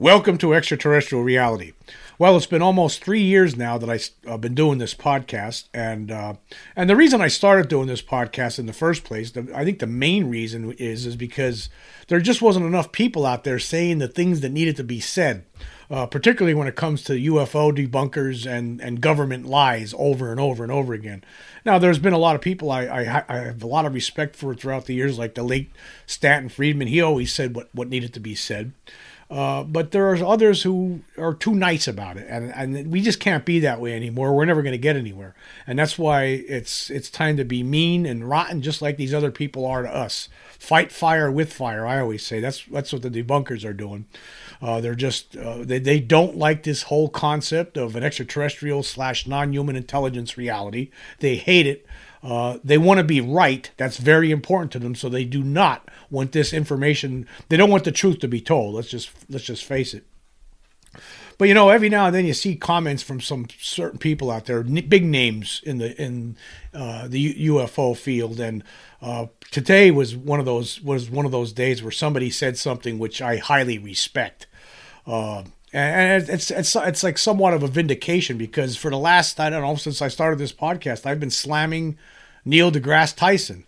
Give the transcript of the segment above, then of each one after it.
Welcome to Extraterrestrial Reality. Well, it's been almost three years now that I've uh, been doing this podcast, and uh, and the reason I started doing this podcast in the first place, the, I think the main reason is is because there just wasn't enough people out there saying the things that needed to be said, uh, particularly when it comes to UFO debunkers and and government lies over and over and over again. Now, there's been a lot of people I, I, I have a lot of respect for throughout the years, like the late Stanton Friedman. He always said what what needed to be said. Uh, but there are others who are too nice about it, and and we just can't be that way anymore. We're never going to get anywhere, and that's why it's it's time to be mean and rotten, just like these other people are to us. Fight fire with fire. I always say that's that's what the debunkers are doing. Uh, they're just uh, they they don't like this whole concept of an extraterrestrial slash non-human intelligence reality. They hate it. Uh, they want to be right. That's very important to them. So they do not want this information. They don't want the truth to be told. Let's just let's just face it. But you know, every now and then you see comments from some certain people out there, big names in the in uh, the UFO field, and uh, today was one of those was one of those days where somebody said something which I highly respect. Uh, and it's it's it's like somewhat of a vindication because for the last I don't know since I started this podcast I've been slamming Neil deGrasse Tyson,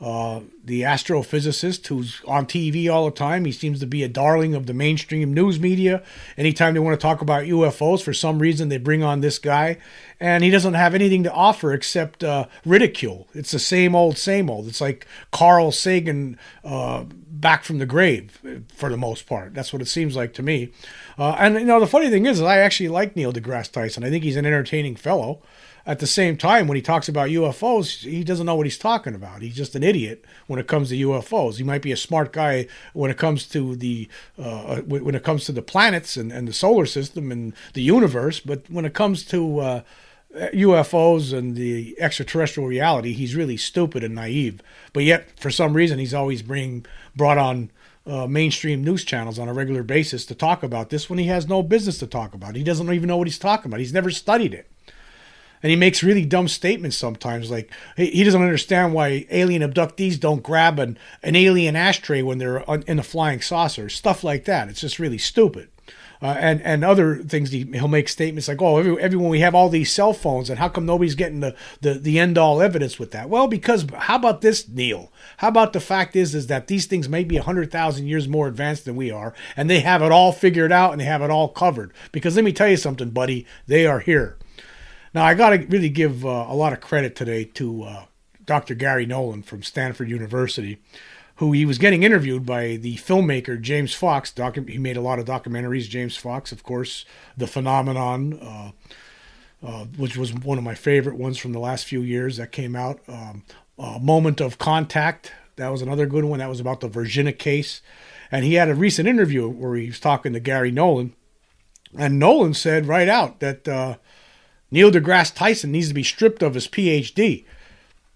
uh, the astrophysicist who's on TV all the time. He seems to be a darling of the mainstream news media. Anytime they want to talk about UFOs, for some reason they bring on this guy, and he doesn't have anything to offer except uh, ridicule. It's the same old, same old. It's like Carl Sagan uh, back from the grave for the most part. That's what it seems like to me. Uh, and you know, the funny thing is, is, I actually like Neil deGrasse Tyson. I think he's an entertaining fellow. At the same time, when he talks about UFOs, he doesn't know what he's talking about. He's just an idiot when it comes to UFOs. He might be a smart guy when it comes to the uh, when it comes to the planets and, and the solar system and the universe, but when it comes to uh, UFOs and the extraterrestrial reality, he's really stupid and naive. But yet, for some reason, he's always being brought on uh, mainstream news channels on a regular basis to talk about this when he has no business to talk about. He doesn't even know what he's talking about. He's never studied it. And he makes really dumb statements sometimes, like he doesn't understand why alien abductees don't grab an, an alien ashtray when they're in a flying saucer, stuff like that. It's just really stupid uh, and and other things. He, will make statements like, "Oh, every, everyone we have all these cell phones, and how come nobody's getting the the, the end all evidence with that?" Well, because how about this, Neil? How about the fact is is that these things may be hundred thousand years more advanced than we are, and they have it all figured out and they have it all covered. Because let me tell you something, buddy, they are here. Now I got to really give uh, a lot of credit today to uh, Dr. Garry Nolan from Stanford University who he was getting interviewed by the filmmaker James Fox. Docu- he made a lot of documentaries. James Fox, of course, The Phenomenon, uh, uh, which was one of my favorite ones from the last few years that came out. Um, Moment of Contact, that was another good one. That was about the Virginia case. And he had a recent interview where he was talking to Garry Nolan. And Nolan said right out that uh, Neil deGrasse Tyson needs to be stripped of his PhD.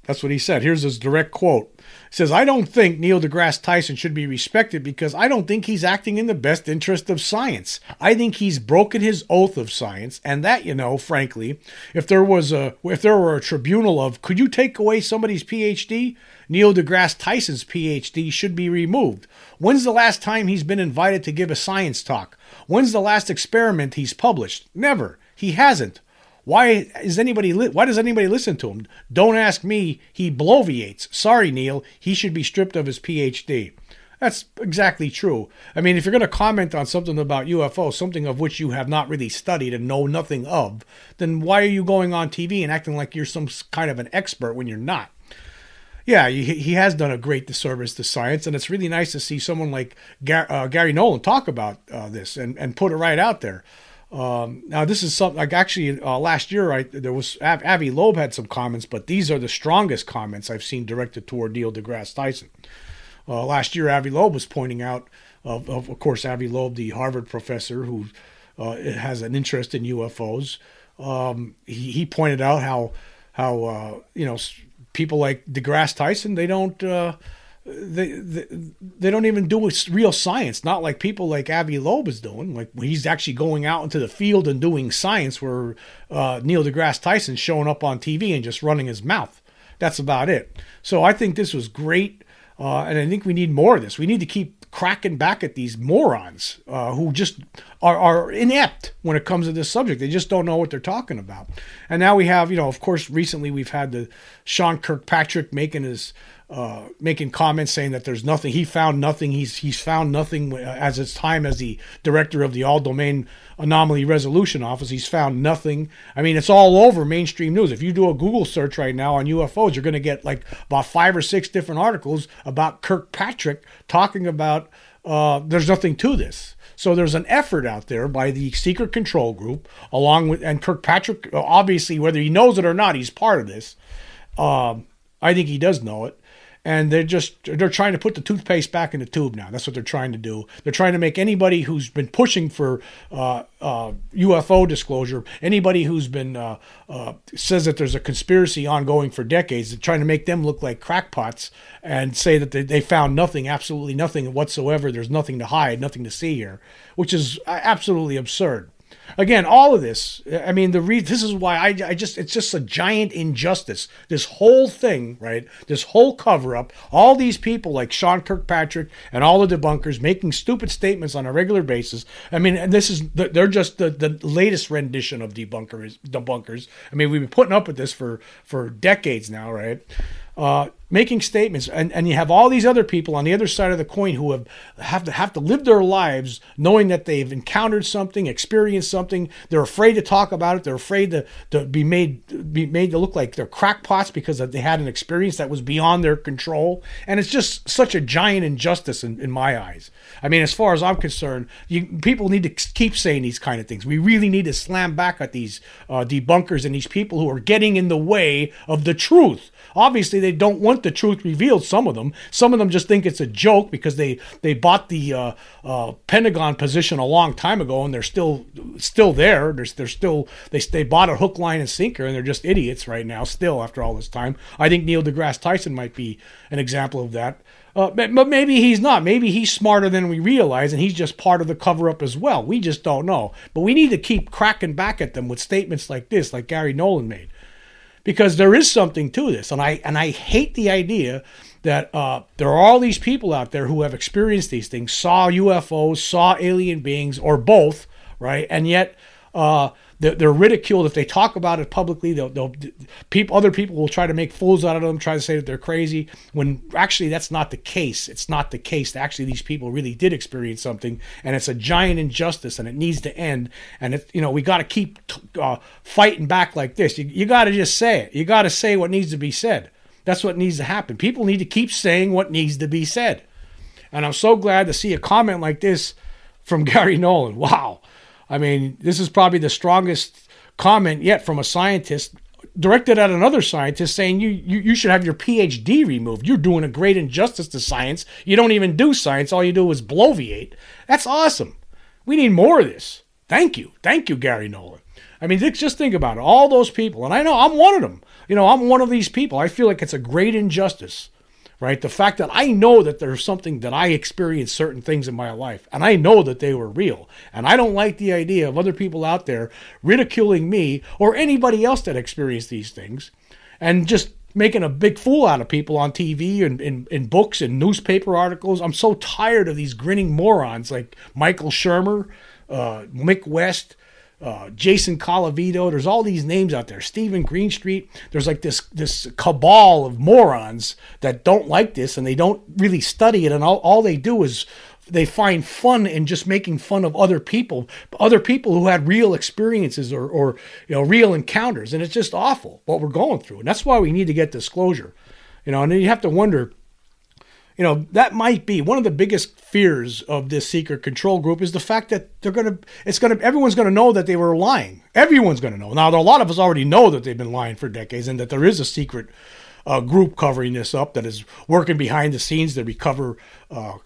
That's what he said. Here's his direct quote says, I don't think Neil deGrasse Tyson should be respected because I don't think he's acting in the best interest of science. I think he's broken his oath of science, and that, you know, frankly, if there was a if there were a tribunal of could you take away somebody's PhD? Neil deGrasse Tyson's PhD should be removed. When's the last time he's been invited to give a science talk? When's the last experiment he's published? Never. He hasn't. Why is anybody li- why does anybody listen to him? Don't ask me. He bloviates. Sorry, Neil. He should be stripped of his PhD. That's exactly true. I mean, if you're going to comment on something about UFO, something of which you have not really studied and know nothing of, then why are you going on TV and acting like you're some kind of an expert when you're not? Yeah, he has done a great disservice to science, and it's really nice to see someone like uh, Garry Nolan talk about uh, this and, and put it right out there. Um, now this is something like actually uh, last year I there was Av- Avi Loeb had some comments, but these are the strongest comments I've seen directed toward Neil deGrasse Tyson. Uh, last year, Avi Loeb was pointing out, of, of, of course, Avi Loeb, the Harvard professor who uh, has an interest in UFOs. Um, he, he pointed out how how uh, you know people like deGrasse Tyson they don't uh, they, they, they don't even do real science. Not like people like Avi Loeb is doing. Like he's actually going out into the field and doing science, where uh, Neil deGrasse Tyson's showing up on TV and just running his mouth. That's about it. So I think this was great, uh, and I think we need more of this. We need to keep cracking back at these morons uh, who just are, are inept when it comes to this subject. They just don't know what they're talking about. And now we have, you know, of course, recently we've had the Sean Kirkpatrick making his uh, making comments saying that there's nothing. He found nothing. He's he's found nothing as his time as the director of the All Domain Anomaly Resolution Office. He's found nothing. I mean, it's all over mainstream news. If you do a Google search right now on UFOs, you're going to get like about five or six different articles about Kirkpatrick talking about uh, there's nothing to this. So there's an effort out there by the secret control group, along with and Kirkpatrick. Obviously, whether he knows it or not, he's part of this. Um, I think he does know it and they're just they're trying to put the toothpaste back in the tube now. That's what they're trying to do. They're trying to make anybody who's been pushing for uh, uh, UFO disclosure, anybody who's been uh, uh, says that there's a conspiracy ongoing for decades, they're trying to make them look like crackpots and say that they, they found nothing, absolutely nothing whatsoever. There's nothing to hide, nothing to see here, which is uh, absolutely absurd again, all of this. I mean, the re- this is why I, I just it's just a giant injustice. This whole thing, right? This whole cover up. All these people like Sean Kirkpatrick and all the debunkers making stupid statements on a regular basis. I mean, and this is they're just the, the latest rendition of debunkers. Debunkers. I mean, we've been putting up with this for for decades now, right? uh, making statements, and, and you have all these other people on the other side of the coin who have have to have to live their lives knowing that they've encountered something, experienced something. They're afraid to talk about it. They're afraid to, to be made be made to look like they're crackpots because they had an experience that was beyond their control. And it's just such a giant injustice in, in my eyes. I mean, as far as I'm concerned, you, people need to keep saying these kind of things. We really need to slam back at these uh, debunkers and these people who are getting in the way of the truth. Obviously, they don't want the truth revealed. Some of them, some of them just think it's a joke because they they bought the uh, uh, Pentagon position a long time ago and they're still still there. They're, they're still they they bought a hook, line, and sinker and they're just idiots right now. Still, after all this time, I think Neil deGrasse Tyson might be an example of that. Uh, but, but maybe he's not. Maybe he's smarter than we realize, and he's just part of the cover up as well. We just don't know. But we need to keep cracking back at them with statements like this, like Garry Nolan made because there is something to this, and I and I hate the idea that uh, there are all these people out there who have experienced these things, saw UFOs, saw alien beings, or both, right? And yet uh, they're, ridiculed if they talk about it publicly. They'll, they'll people, other people will try to make fools out of them, try to say that they're crazy. When actually that's not the case. It's not the case. Actually, these people really did experience something, and it's a giant injustice, and it needs to end. And it, you know, we got to keep uh, fighting back like this. You, you got to just say it. You got to say what needs to be said. That's what needs to happen. People need to keep saying what needs to be said. And I'm so glad to see a comment like this from Garry Nolan. Wow. I mean, this is probably the strongest comment yet from a scientist directed at another scientist saying you, you, you should have your PhD removed. You're doing a great injustice to science. You don't even do science. All you do is bloviate. That's awesome. We need more of this. Thank you. Thank you, Garry Nolan. I mean, just think about it. All those people, and I know I'm one of them. You know, I'm one of these people. I feel like it's a great injustice right? The fact that I know that there's something that I experienced certain things in my life and I know that they were real. And I don't like the idea of other people out there ridiculing me or anybody else that experienced these things and just making a big fool out of people on TV and in, books and newspaper articles. I'm so tired of these grinning morons like Michael Shermer, uh, Mick West, uh, Jason Colavito. There's all these names out there. Steven Greenstreet. There's like this this cabal of morons that don't like this and they don't really study it. And all, all they do is they find fun in just making fun of other people, other people who had real experiences or, or you know real encounters. And it's just awful what we're going through. And that's why we need to get disclosure. You know, and then you have to wonder you know that might be one of the biggest fears of this secret control group is the fact that they're going to it's going to everyone's going to know that they were lying. Everyone's going to know. Now a lot of us already know that they've been lying for decades and that there is a secret uh, group covering this up that is working behind the scenes to recover uh,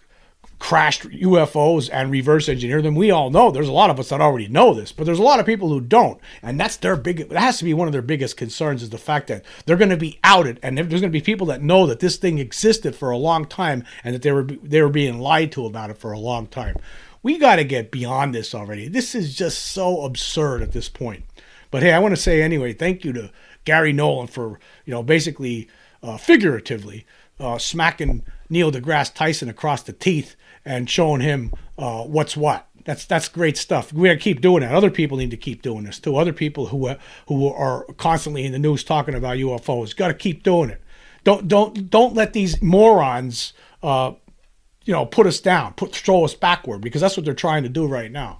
crashed UFOs and reverse engineer them. We all know there's a lot of us that already know this, but there's a lot of people who don't. And that's their big, that has to be one of their biggest concerns is the fact that they're going to be outed. And there's going to be people that know that this thing existed for a long time and that they were, they were being lied to about it for a long time. We got to get beyond this already. This is just so absurd at this point. But hey, I want to say anyway, thank you to Garry Nolan for, you know, basically, uh, figuratively, uh, smacking Neil deGrasse Tyson across the teeth and showing him uh, what's what. That's that's great stuff. We gotta keep doing that. Other people need to keep doing this too. Other people who uh, who are constantly in the news talking about UFOs got to keep doing it. Don't don't don't let these morons, uh, you know, put us down, put throw us backward because that's what they're trying to do right now.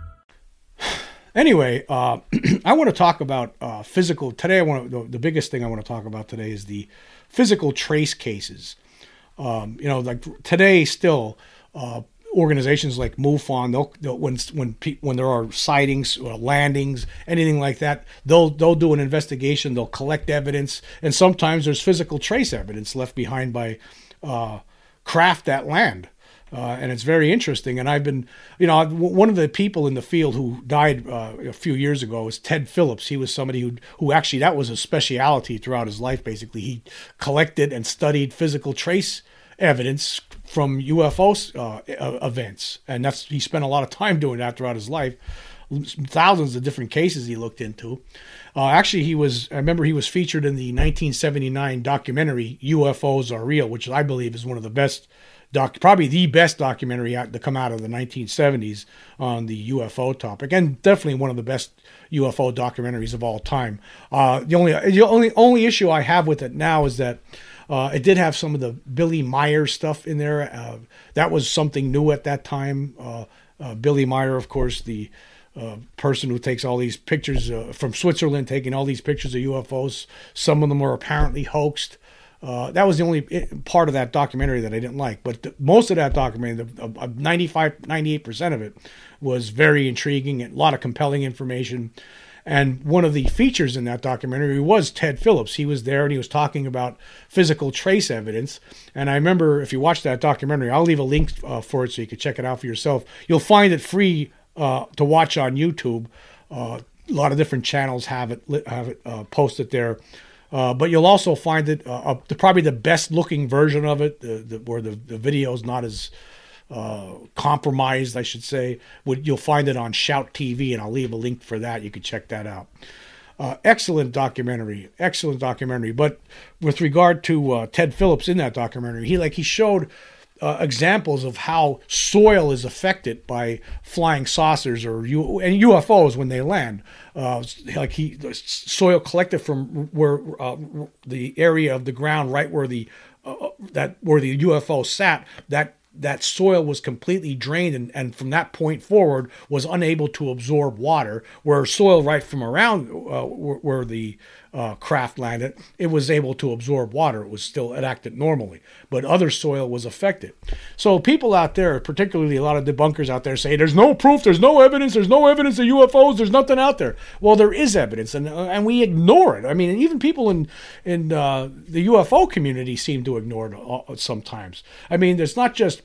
Anyway, uh, I want to talk about uh, physical. Today, I want to, the, the biggest thing I want to talk about today is the physical trace cases. Um, you know, like today, still uh, organizations like MUFON, they'll, they'll when when pe- when there are sightings, or landings, anything like that, they'll they'll do an investigation. They'll collect evidence, and sometimes there's physical trace evidence left behind by uh, craft that land. Uh, and it's very interesting. And I've been, you know, one of the people in the field who died uh, a few years ago was Ted Phillips. He was somebody who, who actually that was a speciality throughout his life. Basically, he collected and studied physical trace evidence from UFO uh, events, and that's he spent a lot of time doing that throughout his life. Thousands of different cases he looked into. Uh, actually, he was. I remember he was featured in the 1979 documentary "UFOs Are Real," which I believe is one of the best doc, probably the best documentary out, to come out of the 1970s on the UFO topic, and definitely one of the best UFO documentaries of all time. Uh, the only the only only issue I have with it now is that. Uh, it did have some of the Billy Meier stuff in there. Uh, that was something new at that time. Uh, uh, Billy Meier, of course, the uh, person who takes all these pictures uh, from Switzerland, taking all these pictures of UFOs. Some of them were apparently hoaxed. Uh, that was the only eh, part of that documentary that I didn't like. But the, most of that documentary, the, uh, 95, 98% of it, was very intriguing and a lot of compelling information. And one of the features in that documentary was Ted Phillips. He was there and he was talking about physical trace evidence. And I remember if you watch that documentary, I'll leave a link uh, for it so you can check it out for yourself. You'll find it free uh, to watch on YouTube. Uh, a lot of different channels have it have it uh, posted there. Uh, but you'll also find it uh, probably the best looking version of it, the, the, where the, the video is not as uh, compromised, I should say. Would you'll find it on Shout TV, and I'll leave a link for that. You can check that out. Uh, excellent documentary, excellent documentary. But with regard to uh, Ted Phillips in that documentary, he like he showed uh, examples of how soil is affected by flying saucers or U- and UFOs when they land. Uh, like he, soil collected from where uh, the area of the ground, right where the uh, that where the UFO sat, that that soil was completely drained and, and from that point forward was unable to absorb water where soil right from around uh, where, where, the uh, craft landed it was able to absorb water it was still it acted normally but other soil was affected so people out there particularly a lot of debunkers out there say there's no proof there's no evidence there's no evidence of ufos there's nothing out there well there is evidence and, uh, and we ignore it i mean even people in in uh, the ufo community seem to ignore it sometimes i mean it's not just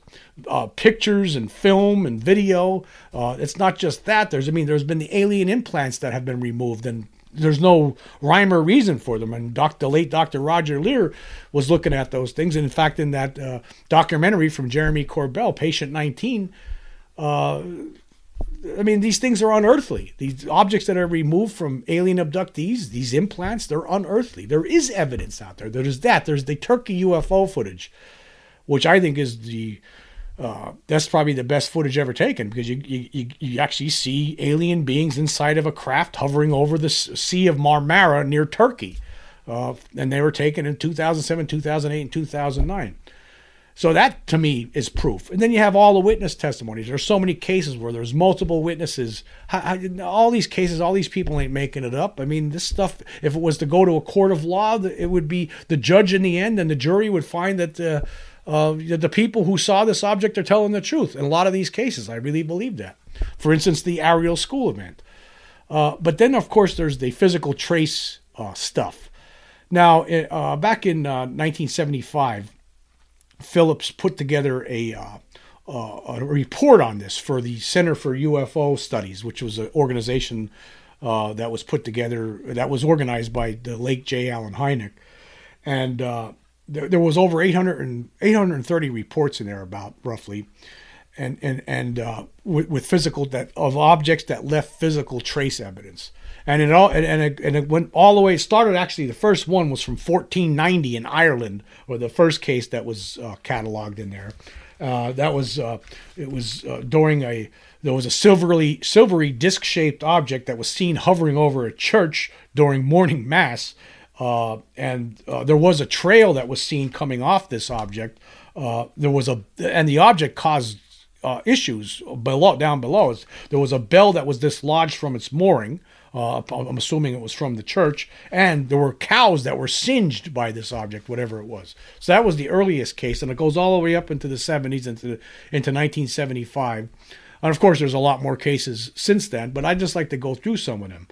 uh, pictures and film and video. Uh, it's not just that. There's, I mean, there's been the alien implants that have been removed, and there's no rhyme or reason for them. And Dr. the late Dr. Roger Leir was looking at those things. And in fact, in that uh, documentary from Jeremy Corbell, Patient 19, uh, I mean, these things are unearthly. These objects that are removed from alien abductees, these implants, they're unearthly. There is evidence out there. There's that. There's the Turkey UFO footage, which I think is the uh, that's probably the best footage ever taken because you, you you actually see alien beings inside of a craft hovering over the Sea of Marmara near Turkey, uh, and they were taken in 2007, 2008, and 2009. So that to me is proof. And then you have all the witness testimonies. There's so many cases where there's multiple witnesses. all these cases, all these people ain't making it up. I mean, this stuff. If it was to go to a court of law, it would be the judge in the end, and the jury would find that. Uh, uh, the people who saw this object are telling the truth. In a lot of these cases, I really believe that. For instance, the Ariel School event. Uh, but then, of course, there's the physical trace uh, stuff. Now, uh, back in 1975, uh, Phillips put together a uh, a report on this for the Center for UFO Studies, which was an organization that was put together, that was organized by the late J. Allen Hynek. And there, there, was over 800 and, 830 reports in there about roughly. And and and uh, with, with physical that of objects that left physical trace evidence, and it all and, and it, and it went all the way. It started actually. The first one was from 1490 in Ireland, or the first case that was uh, cataloged in there. Uh, that was uh, it was uh, during a there was a silvery silvery disc shaped object that was seen hovering over a church during morning mass, uh, and uh, there was a trail that was seen coming off this object. Uh, there was a and the object caused issues below down below. There was a bell that was dislodged from its mooring. Uh, I'm assuming it was from the church, and there were cows that were singed by this object, whatever it was. So that was the earliest case, and it goes all the way up into the 70s, into into 1975. And of course, there's a lot more cases since then, but I'd just like to go through some of them.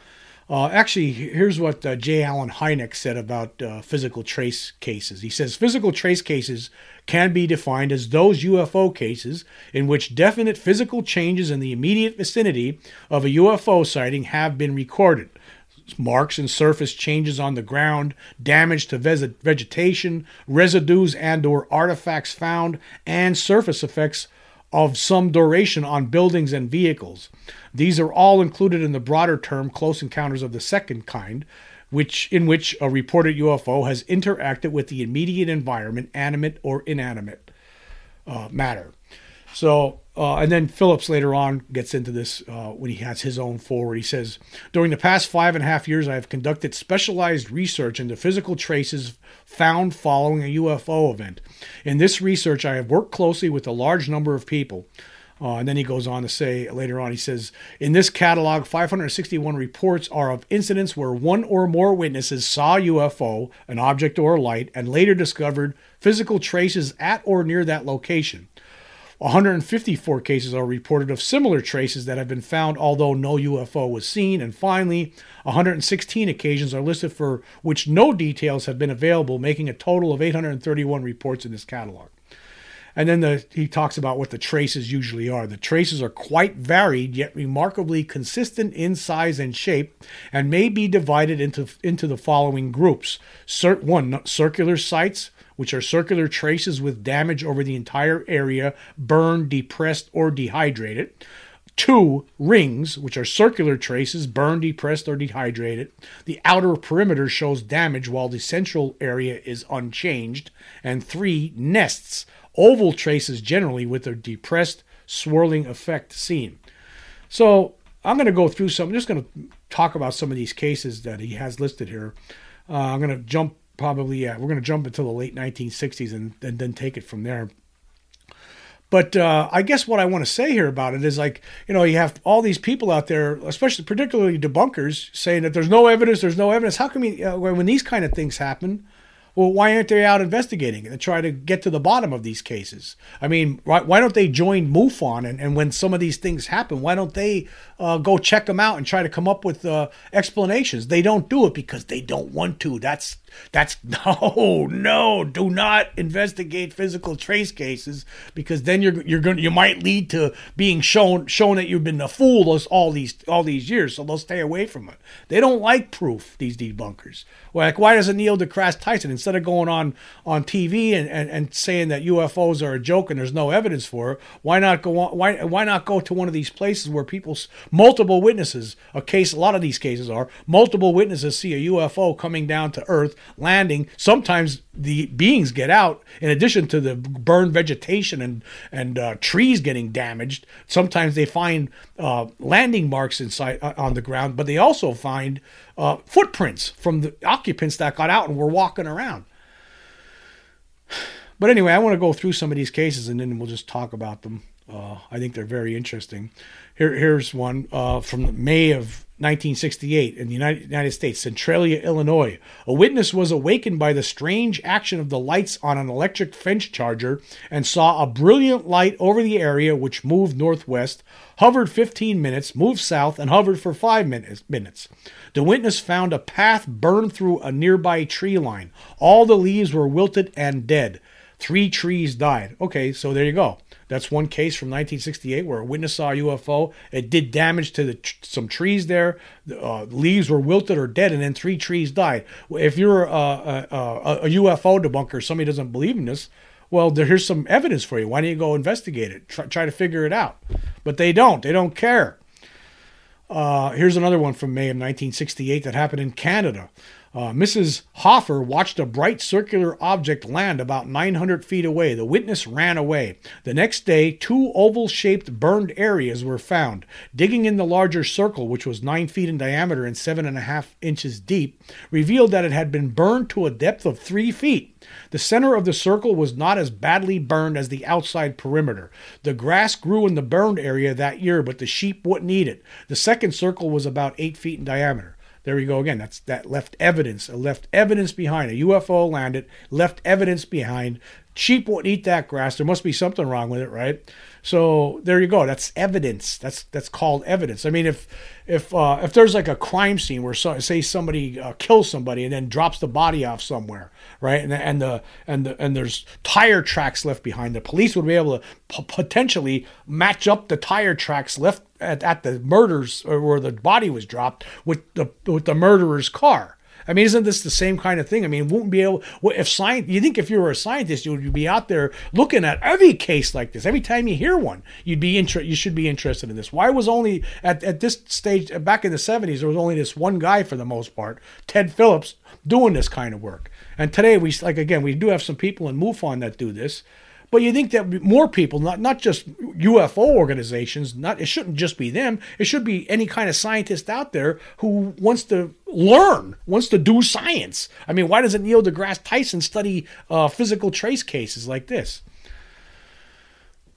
Uh, actually, here's what uh, J. Allen Hynek said about uh, physical trace cases. He says physical trace cases can be defined as those UFO cases in which definite physical changes in the immediate vicinity of a UFO sighting have been recorded. Marks and surface changes on the ground, damage to vegetation, residues and or artifacts found, and surface effects of some duration on buildings and vehicles. These are all included in the broader term close encounters of the second kind, which in which a reported UFO has interacted with the immediate environment, animate or inanimate uh, matter. So, uh, and then Phillips later on gets into this uh, when he has his own forward. He says, During the past five and a half years, I have conducted specialized research into physical traces found following a UFO event. In this research, I have worked closely with a large number of people. Uh, and then he goes on to say later on, he says, in this catalog, 561 reports are of incidents where one or more witnesses saw UFO, an object or a light, and later discovered physical traces at or near that location. 154 cases are reported of similar traces that have been found, although no UFO was seen. And finally, 116 occasions are listed for which no details have been available, making a total of 831 reports in this catalog. And then the, he talks about what the traces usually are. The traces are quite varied, yet remarkably consistent in size and shape, and may be divided into, into the following groups. Cir- one, circular sites, which are circular traces with damage over the entire area, burned, depressed, or dehydrated. Two, rings, which are circular traces, burned, depressed, or dehydrated. The outer perimeter shows damage while the central area is unchanged. And three, nests, oval traces generally with a depressed, swirling effect seen. So I'm going to go through some, I'm just going to talk about some of these cases that he has listed here. Uh, I'm going to jump probably, yeah, we're going to jump into the late 1960s and, and then take it from there. But uh, I guess what I want to say here about it is like, you know, you have all these people out there, especially particularly debunkers, saying that there's no evidence, there's no evidence. How come you, uh, when these kind of things happen, well, why aren't they out investigating and try to get to the bottom of these cases? I mean, why, why don't they join MUFON? And, and when some of these things happen, why don't they uh, go check them out and try to come up with uh, explanations? They don't do it because they don't want to. That's that's no, no. Do not investigate physical trace cases because then you're you're going you might lead to being shown shown that you've been a fool all these all these years. So they'll stay away from it. They don't like proof. These debunkers. Like why doesn't Neil deGrasse Tyson instead of going on on TV and, and, and saying that UFOs are a joke and there's no evidence for it, why not go on? Why why not go to one of these places where people multiple witnesses a case a lot of these cases are multiple witnesses see a UFO coming down to Earth landing. Sometimes the beings get out, in addition to the burned vegetation and and uh, trees getting damaged. Sometimes they find uh, landing marks inside uh, on the ground, but they also find uh, footprints from the occupants that got out and were walking around. But anyway, I want to go through some of these cases and then we'll just talk about them. Uh, I think they're very interesting. Here, here's one uh, from May of 1968 in the United, United States, Centralia, Illinois. A witness was awakened by the strange action of the lights on an electric fence charger and saw a brilliant light over the area which moved northwest, hovered 15 minutes, moved south, and hovered for 5 minutes. The witness found a path burned through a nearby tree line. All the leaves were wilted and dead. Three trees died. Okay, so there you go. That's one case from 1968 where a witness saw a UFO. It did damage to the, some trees there. Uh, leaves were wilted or dead, and then three trees died. If you're a, a, a, a UFO debunker, somebody doesn't believe in this, well, there, here's some evidence for you. Why don't you go investigate it? Try, try to figure it out. But they don't. They don't care. Uh, here's another one from May of 1968 that happened in Canada. Uh, Mrs. Hoffer watched a bright circular object land about 900 feet away. The witness ran away. The next day, two oval shaped burned areas were found. Digging in the larger circle, which was 9 feet in diameter and 7.5 inches deep, revealed that it had been burned to a depth of 3 feet. The center of the circle was not as badly burned as the outside perimeter. The grass grew in the burned area that year, but the sheep wouldn't eat it. The second circle was about 8 feet in diameter. There we go again. That's that left evidence, left evidence behind. A UFO landed, left evidence behind. Sheep won't eat that grass. There must be something wrong with it, right? So there you go. That's evidence. That's that's called evidence. I mean, if if uh, if there's like a crime scene where so, say somebody uh, kills somebody and then drops the body off somewhere, right? And and the and the and there's tire tracks left behind. The police would be able to p- potentially match up the tire tracks left at, at the murders or where the body was dropped with the with the murderer's car. I mean, isn't this the same kind of thing? I mean, wouldn't be able. If science, you think if you were a scientist, you would be out there looking at every case like this. Every time you hear one, you'd be inter- You should be interested in this. Why was only at at this stage back in the '70s there was only this one guy for the most part, Ted Phillips, doing this kind of work. And today we like again we do have some people in MUFON that do this. But you think that more people, not not just UFO organizations, not it shouldn't just be them. It should be any kind of scientist out there who wants to learn, wants to do science. I mean, why doesn't Neil deGrasse Tyson study uh, physical trace cases like this?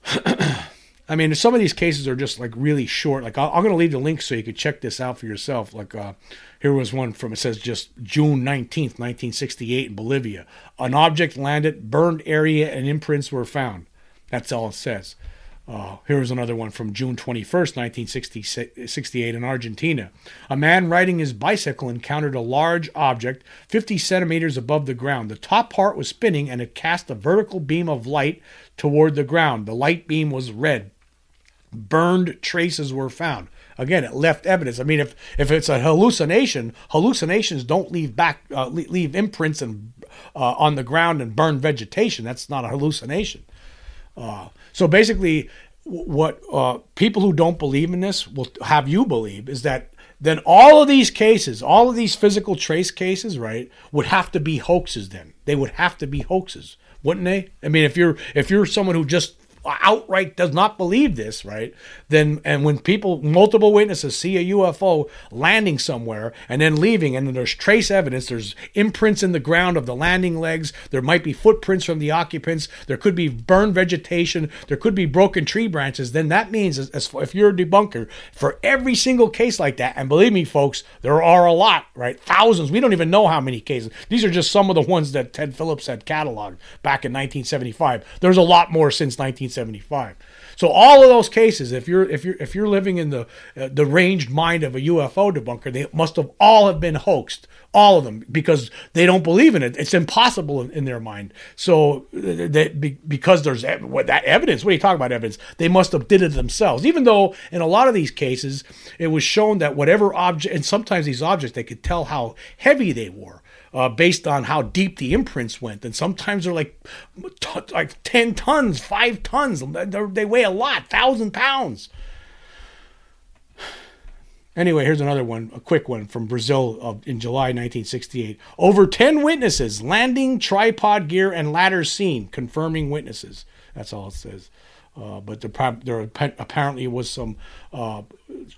I mean, some of these cases are just like really short. Like, i am going to leave the link so you can check this out for yourself. Like, uh, here was one from, it says just June 19th, 1968 in Bolivia. An object landed, burned area, and imprints were found. That's all it says. Uh, here was another one from June 21st, 1968 in Argentina. A man riding his bicycle encountered a large object 50 centimeters above the ground. The top part was spinning and it cast a vertical beam of light toward the ground. The light beam was red burned traces were found. Again, it left evidence. I mean, if if it's a hallucination, hallucinations don't leave back uh, leave imprints and uh, on the ground and burn vegetation. That's not a hallucination. Uh, so basically, what uh, people who don't believe in this will have you believe is that then all of these cases, all of these physical trace cases, right, would have to be hoaxes. Then they would have to be hoaxes, wouldn't they? I mean, if you're if you're someone who just outright does not believe this, right? Then and when people multiple witnesses see a UFO landing somewhere and then leaving and then there's trace evidence, there's imprints in the ground of the landing legs, there might be footprints from the occupants, there could be burned vegetation, there could be broken tree branches, then that means as, as if you're a debunker for every single case like that, and believe me folks, there are a lot, right? Thousands. We don't even know how many cases. These are just some of the ones that Ted Phillips had cataloged back in 1975. There's a lot more since 1975. 1975. So all of those cases, if you're if you're if you're living in the uh, the ranged mind of a UFO debunker, they must have all have been hoaxed, all of them, because they don't believe in it. It's impossible in, in their mind. So uh, that because there's what that evidence. What are you talking about evidence? They must have did it themselves. Even though in a lot of these cases, it was shown that whatever object, and sometimes these objects, they could tell how heavy they were uh, based on how deep the imprints went. And sometimes they're like t- like 10 tons, 5 tons. They're, they weigh a lot, 1,000 pounds. Anyway, here's another one, a quick one from Brazil in July 1968. Over 10 witnesses, landing, tripod gear, and ladder seen, confirming witnesses. That's all it says. Uh, but there, there, apparently was some uh,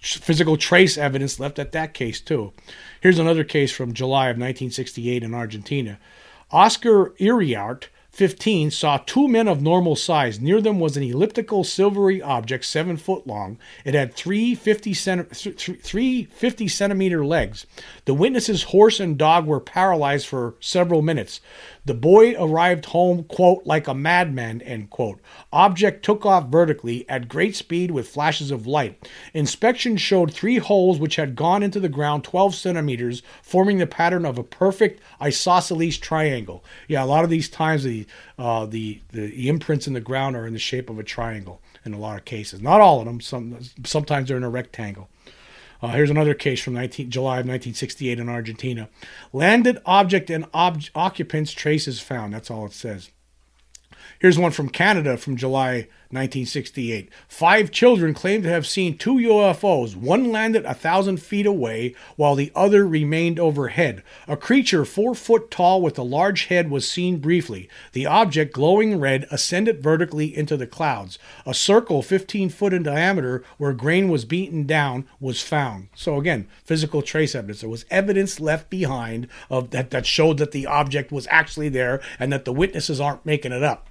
physical trace evidence left at that case too. Here's another case from July of 1968 in Argentina. Oscar Iriart 15 saw two men of normal size. Near them was an elliptical silvery object, seven foot long. It had three 50, three 50 centimeter legs. The witness's horse and dog were paralyzed for several minutes. The boy arrived home, quote, like a madman, end quote. Object took off vertically at great speed with flashes of light. Inspection showed three holes which had gone into the ground 12 centimeters, forming the pattern of a perfect isosceles triangle. Yeah, a lot of these times the, uh, the, the imprints in the ground are in the shape of a triangle in a lot of cases. Not all of them. Some sometimes they're in a rectangle. Uh, here's another case from 19, July of 1968 in Argentina. Landed object and ob- occupants traces found. That's all it says. Here's one from Canada from July 1968. Five children claim to have seen two UFOs. One landed a thousand feet away, while the other remained overhead. A creature four foot tall with a large head was seen briefly. The object, glowing red, ascended vertically into the clouds. A circle 15 foot in diameter, where grain was beaten down, was found. So again, physical trace evidence. There was evidence left behind of that that showed that the object was actually there, and that the witnesses aren't making it up.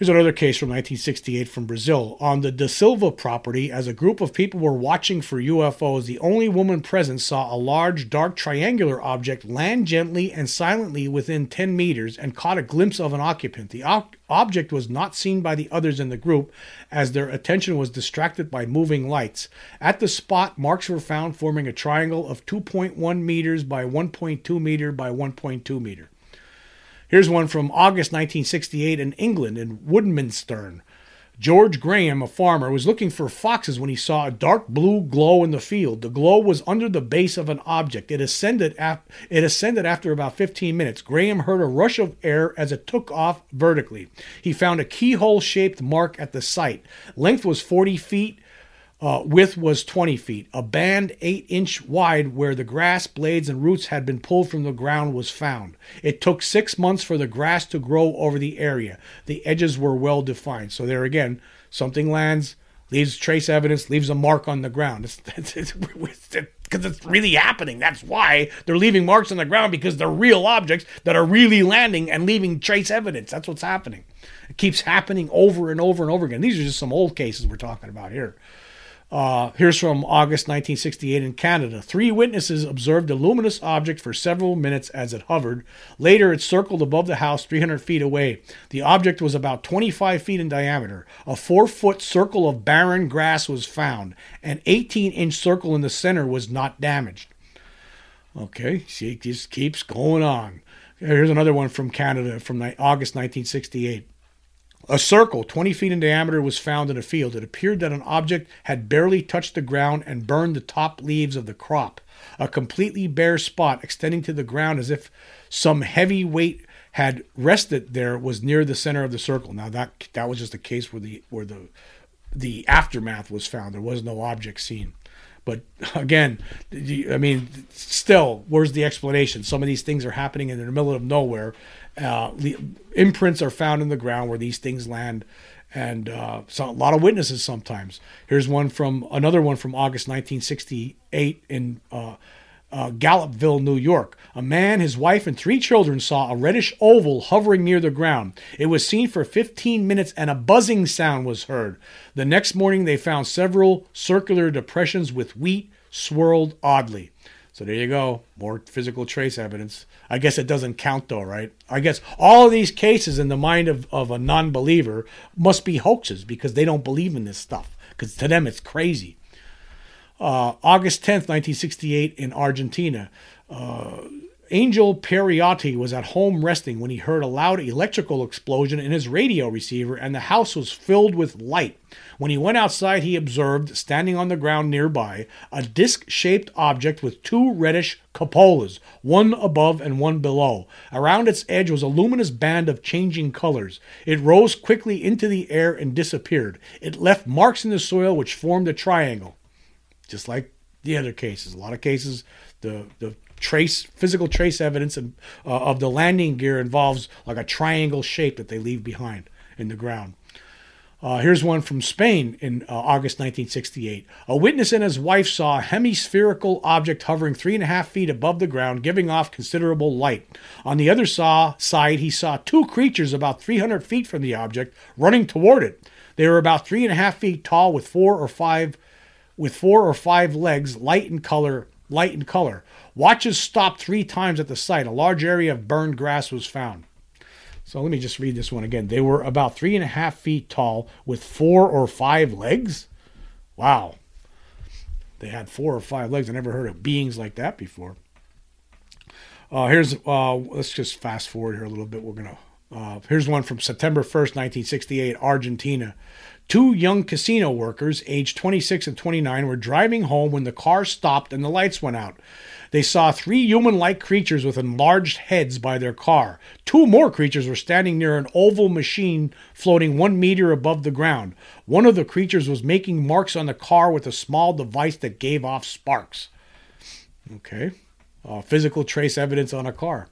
Here's another case from 1968 from Brazil. On the Da Silva property, as a group of people were watching for UFOs, the only woman present saw a large, dark, triangular object land gently and silently within 10 meters and caught a glimpse of an occupant. The o- object was not seen by the others in the group as their attention was distracted by moving lights. At the spot, marks were found forming a triangle of 2.1 meters by 1.2 meter by 1.2 meter. Here's one from August 1968 in England, in Woodmansterne. George Graham, a farmer, was looking for foxes when he saw a dark blue glow in the field. The glow was under the base of an object. It ascended, it ascended after about 15 minutes. Graham heard a rush of air as it took off vertically. He found a keyhole shaped mark at the site. Length was 40 feet. Uh, width was 20 feet. A band 8 inch wide where the grass, blades, and roots had been pulled from the ground was found. It took six months for the grass to grow over the area. The edges were well defined. So, there again, something lands, leaves trace evidence, leaves a mark on the ground. It's, it's, because it's really happening. That's why they're leaving marks on the ground because they're real objects that are really landing and leaving trace evidence. That's what's happening. It keeps happening over and over and over again. These are just some old cases we're talking about here. Uh, here's from August 1968 in Canada. Three witnesses observed a luminous object for several minutes as it hovered. Later, it circled above the house 300 feet away. The object was about 25 feet in diameter. A four foot circle of barren grass was found. An 18 inch circle in the center was not damaged. Okay, see, it just keeps going on. Here's another one from Canada from August 1968. A circle 20 feet in diameter was found in a field. It appeared that an object had barely touched the ground and burned the top leaves of the crop. A completely bare spot extending to the ground as if some heavy weight had rested there was near the center of the circle. Now that that was just a case where the where the the aftermath was found. There was no object seen. But again, I mean, still, where's the explanation? Some of these things are happening in the middle of nowhere. Uh, imprints are found in the ground where these things land, and uh, so a lot of witnesses sometimes. Here's one from another one from August 1968 in uh, uh, Gallupville, New York. A man, his wife, and three children saw a reddish oval hovering near the ground. It was seen for 15 minutes and a buzzing sound was heard. The next morning, they found several circular depressions with wheat swirled oddly. So there you go. More physical trace evidence. I guess it doesn't count though, right? I guess all of these cases in the mind of, of a non believer must be hoaxes because they don't believe in this stuff. Because to them it's crazy. Uh, August 10th, 1968, in Argentina. Uh, Angel Periotti was at home resting when he heard a loud electrical explosion in his radio receiver and the house was filled with light. When he went outside, he observed, standing on the ground nearby, a disc shaped object with two reddish cupolas, one above and one below. Around its edge was a luminous band of changing colors. It rose quickly into the air and disappeared. It left marks in the soil which formed a triangle, just like the other cases. A lot of cases, the, the trace physical trace evidence of, uh, of the landing gear involves like a triangle shape that they leave behind in the ground. Uh, here's one from Spain in uh, August 1968. A witness and his wife saw a hemispherical object hovering three and a half feet above the ground, giving off considerable light. On the other saw, side, he saw two creatures about 300 feet from the object running toward it. They were about three and a half feet tall, with four or five, with four or five legs, light in color, light, in color. Watches stopped three times at the site. A large area of burned grass was found. So let me just read this one again. They were about three and a half feet tall with four or five legs. Wow. They had four or five legs. I never heard of beings like that before. Uh, here's uh, let's just fast forward here a little bit. We're gonna uh, here's one from September 1st, 1968, Argentina. Two young casino workers, aged 26 and 29, were driving home when the car stopped and the lights went out. They saw three human like creatures with enlarged heads by their car. Two more creatures were standing near an oval machine floating one meter above the ground. One of the creatures was making marks on the car with a small device that gave off sparks. Okay. Uh, physical trace evidence on a car.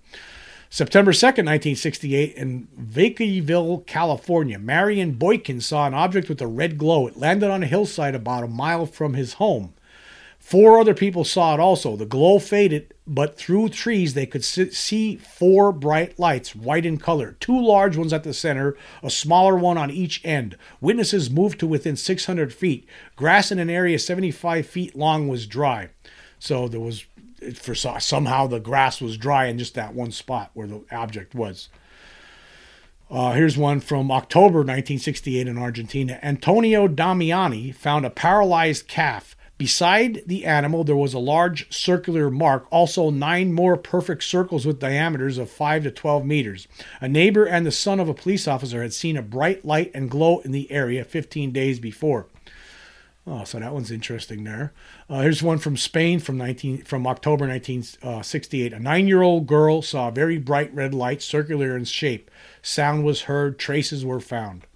September 2nd, 1968, in Vacaville, California, Marion Boykin saw an object with a red glow. It landed on a hillside about a mile from his home. Four other people saw it also. The glow faded, but through trees they could see four bright lights, white in color. Two large ones at the center, a smaller one on each end. Witnesses moved to within 600 feet. Grass in an area 75 feet long was dry. So there was for somehow the grass was dry in just that one spot where the object was. Uh, here's one from October 1968 in Argentina. Antonio Damiani found a paralyzed calf. Beside the animal, there was a large circular mark, also nine more perfect circles with diameters of 5 to 12 meters. A neighbor and the son of a police officer had seen a bright light and glow in the area 15 days before. Oh, so that one's interesting there. Uh, here's one from Spain from 19 from October 1968. A nine-year-old girl saw a very bright red light, circular in shape. Sound was heard. Traces were found.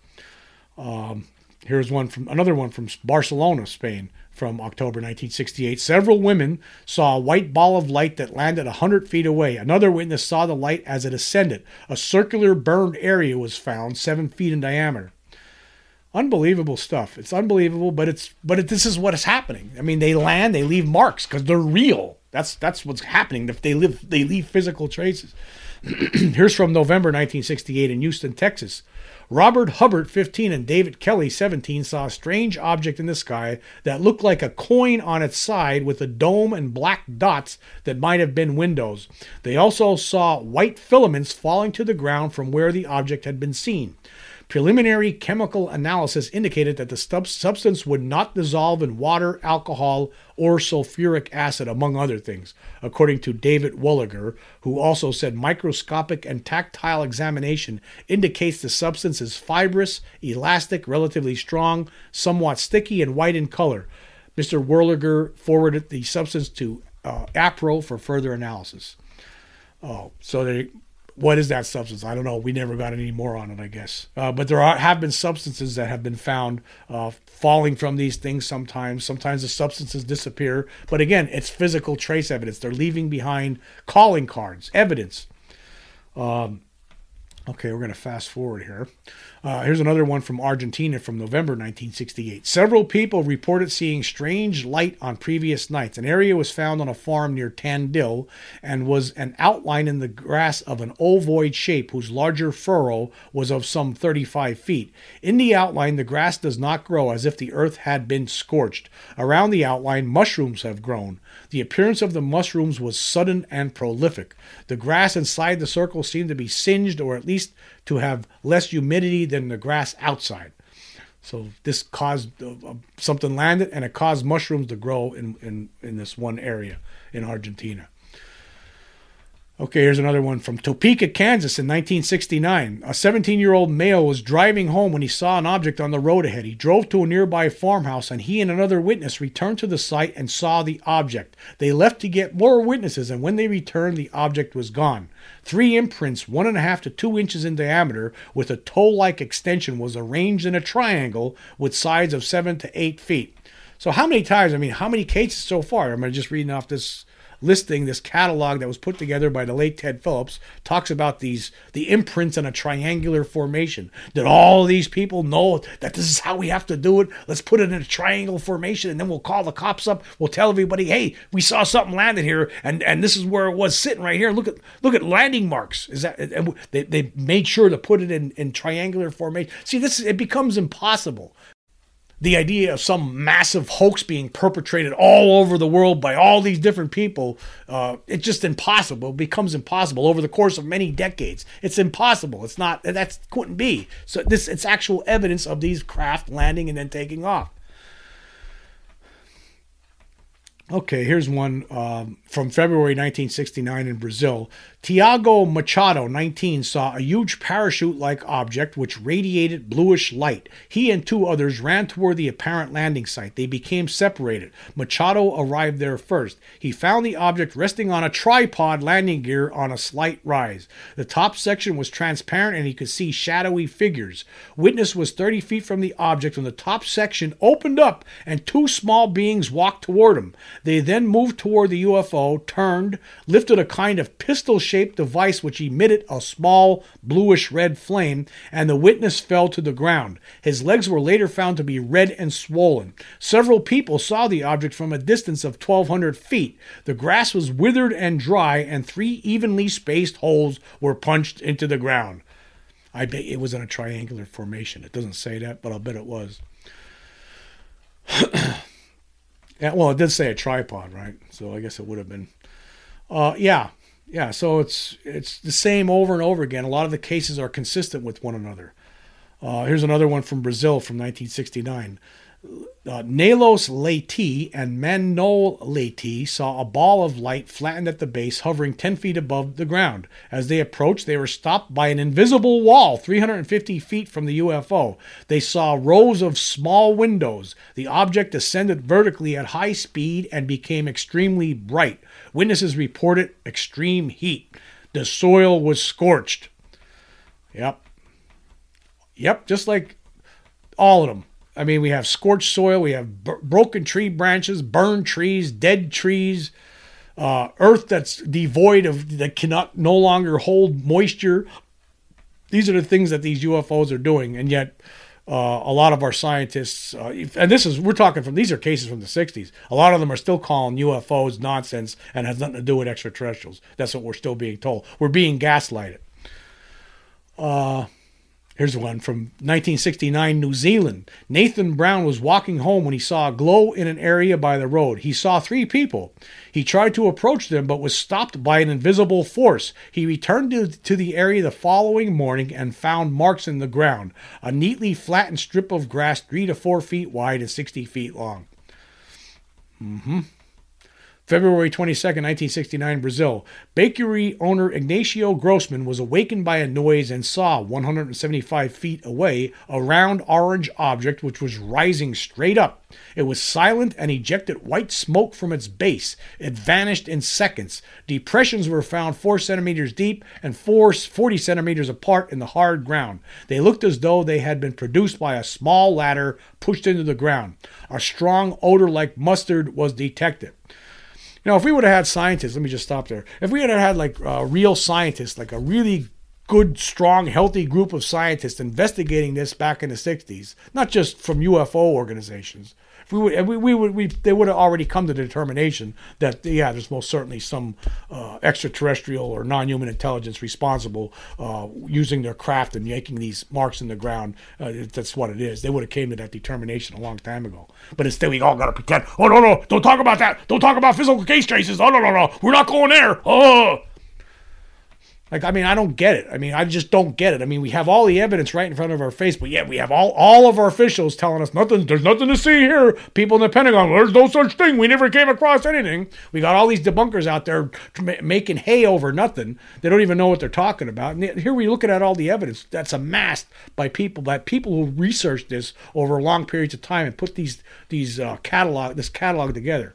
Um, here's one from another one from Barcelona, Spain, from October 1968. Several women saw a white ball of light that landed 100 feet away. Another witness saw the light as it ascended. A circular burned area was found, seven feet in diameter unbelievable stuff. It's unbelievable, but it's but it, this is what is happening. I mean, they land, they leave marks because they're real. That's that's what's happening. If they live, they leave physical traces. Here's from November 1968 in Houston, Texas. Robert Hubbard, 15, and David Kelly, 17, saw a strange object in the sky that looked like a coin on its side with a dome and black dots that might have been windows. They also saw white filaments falling to the ground from where the object had been seen. Preliminary chemical analysis indicated that the substance would not dissolve in water, alcohol, or sulfuric acid, among other things, according to David Wolliger, who also said microscopic and tactile examination indicates the substance is fibrous, elastic, relatively strong, somewhat sticky, and white in color. Mr. Wolliger forwarded the substance to uh, APRO for further analysis. Oh, so they what is that substance? I don't know. We never got any more on it, I guess. Uh, but there are, have been substances that have been found uh, falling from these things sometimes. Sometimes the substances disappear. But again, it's physical trace evidence. They're leaving behind calling cards, evidence. Um, okay, we're going to fast forward here. Uh, here's another one from Argentina from November 1968. Several people reported seeing strange light on previous nights. An area was found on a farm near Tandil and was an outline in the grass of an ovoid shape whose larger furrow was of some 35 feet. In the outline, the grass does not grow as if the earth had been scorched. Around the outline, mushrooms have grown. The appearance of the mushrooms was sudden and prolific. The grass inside the circle seemed to be singed or at least to have less humidity than the grass outside. So this caused uh, uh, something landed and it caused mushrooms to grow in, in, in this one area in Argentina. Okay, here's another one from Topeka, Kansas in 1969. A 17 year old male was driving home when he saw an object on the road ahead. He drove to a nearby farmhouse and he and another witness returned to the site and saw the object. They left to get more witnesses, and when they returned, the object was gone. Three imprints, one and a half to two inches in diameter, with a toe like extension, was arranged in a triangle with sides of seven to eight feet. So, how many times? I mean, how many cases so far? I'm just reading off this listing, this catalog that was put together by the late Ted Phillips, talks about these the imprints in a triangular formation. Did all these people know that this is how we have to do it? Let's put it in a triangle formation, and then we'll call the cops up. We'll tell everybody, hey, we saw something landed here, and and this is where it was sitting right here. Look at look at landing marks. Is that they they made sure to put it in in triangular formation? See, this it becomes impossible the idea of some massive hoax being perpetrated all over the world by all these different people, uh, it's just impossible. It becomes impossible over the course of many decades. It's impossible. It's not. That couldn't be. So this it's actual evidence of these craft landing and then taking off. Okay, here's one um, from February 1969 in Brazil. Tiago Machado, 19, saw a huge parachute like object which radiated bluish light. He and two others ran toward the apparent landing site. They became separated. Machado arrived there first. He found the object resting on a tripod landing gear on a slight rise. The top section was transparent and he could see shadowy figures. Witness was 30 feet from the object when the top section opened up and two small beings walked toward him. They then moved toward the UFO, turned, lifted a kind of pistol shaped device which emitted a small bluish red flame, and the witness fell to the ground. His legs were later found to be red and swollen. Several people saw the object from a distance of 1,200 feet. The grass was withered and dry, and three evenly spaced holes were punched into the ground. I bet it was in a triangular formation. It doesn't say that, but I'll bet it was. yeah, well, it did say a tripod, right? So I guess it would have been. Uh, yeah, yeah, so it's it's the same over and over again. A lot of the cases are consistent with one another. Uh, here's another one from Brazil from 1969. Uh, Nelos Leite and Manuel Leite saw a ball of light flattened at the base, hovering 10 feet above the ground. As they approached, they were stopped by an invisible wall 350 feet from the UFO. They saw rows of small windows. The object ascended vertically at high speed and became extremely bright. Witnesses reported extreme heat. The soil was scorched. Yep. Yep, just like all of them. I mean, we have scorched soil, we have b- broken tree branches, burned trees, dead trees, uh, earth that's devoid of, that cannot no longer hold moisture. These are the things that these UFOs are doing. And yet, uh, a lot of our scientists, uh, and this is, we're talking from, these are cases from the 60s. A lot of them are still calling UFOs nonsense and has nothing to do with extraterrestrials. That's what we're still being told. We're being gaslighted. Uh, Here's one from 1969, New Zealand. Nathan Brown was walking home when he saw a glow in an area by the road. He saw three people. He tried to approach them but was stopped by an invisible force. He returned to, the area the following morning and found marks in the ground a neatly flattened strip of grass, three to four feet wide and 60 feet long. Mm hmm. February 22, 1969, Brazil. Bakery owner Ignacio Grossman was awakened by a noise and saw 175 feet away a round orange object which was rising straight up. It was silent and ejected white smoke from its base. It vanished in seconds. Depressions were found 4 centimeters deep and 4, 40 centimeters apart in the hard ground. They looked as though they had been produced by a small ladder pushed into the ground. A strong odor like mustard was detected. You know, if we would have had scientists, let me just stop there. If we had had like uh, real scientists, like a really good, strong, healthy group of scientists investigating this back in the 60s, not just from UFO organizations, we would, we, we would, we, they would have already come to the determination that yeah, there's most certainly some uh, extraterrestrial or non-human intelligence responsible uh, using their craft and making these marks in the ground. Uh, that's what it is. They would have came to that determination a long time ago. But instead, we all got to pretend. Oh no, no, don't talk about that. Don't talk about physical case traces. Oh no, no, no, we're not going there. Oh. Like, I mean, I don't get it. I mean, I just don't get it. I mean, we have all the evidence right in front of our face, but yet we have all, all of our officials telling us nothing, there's nothing to see here. People in the Pentagon, there's no such thing. We never came across anything. We got all these debunkers out there making hay over nothing. They don't even know what they're talking about. And here we're looking at all the evidence that's amassed by people, by people who researched this over long periods of time and put these, these uh, catalog, this catalog together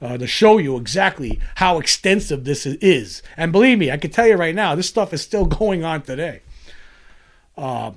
uh, to show you exactly how extensive this is. And believe me, I can tell you right now, this stuff is still going on today. Uh,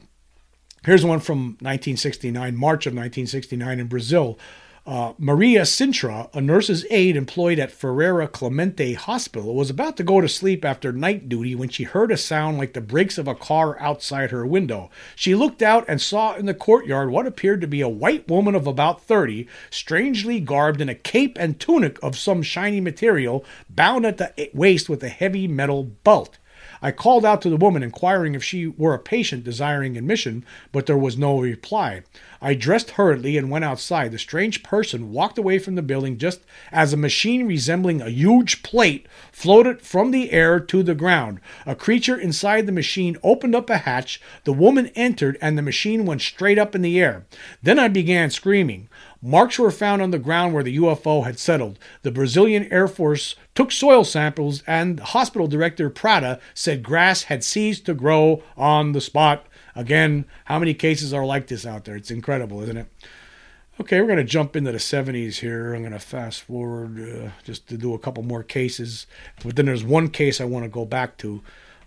here's one from 1969, March of 1969 in Brazil. Uh, Maria Sintra, a nurse's aide employed at Ferreira Clemente Hospital, was about to go to sleep after night duty when she heard a sound like the brakes of a car outside her window. She looked out and saw in the courtyard what appeared to be a white woman of about 30, strangely garbed in a cape and tunic of some shiny material, bound at the waist with a heavy metal belt. I called out to the woman, inquiring if she were a patient desiring admission, but there was no reply. I dressed hurriedly and went outside. The strange person walked away from the building just as a machine resembling a huge plate floated from the air to the ground. A creature inside the machine opened up a hatch. The woman entered, and the machine went straight up in the air. Then I began screaming. Marks were found on the ground where the UFO had settled. The Brazilian Air Force took soil samples, and hospital director Prada said grass had ceased to grow on the spot. Again, how many cases are like this out there? It's incredible, isn't it? Okay, we're going to jump into the 70s here. I'm going to fast forward uh, just to do a couple more cases. But then there's one case I want to go back to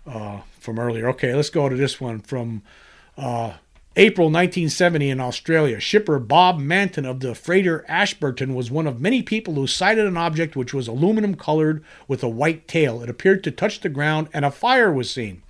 uh, from earlier. Okay, let's go to this one from uh, April 1970 in Australia. Shipper Bob Manton of the freighter Ashburton was one of many people who sighted an object which was aluminum colored with a white tail. It appeared to touch the ground and a fire was seen.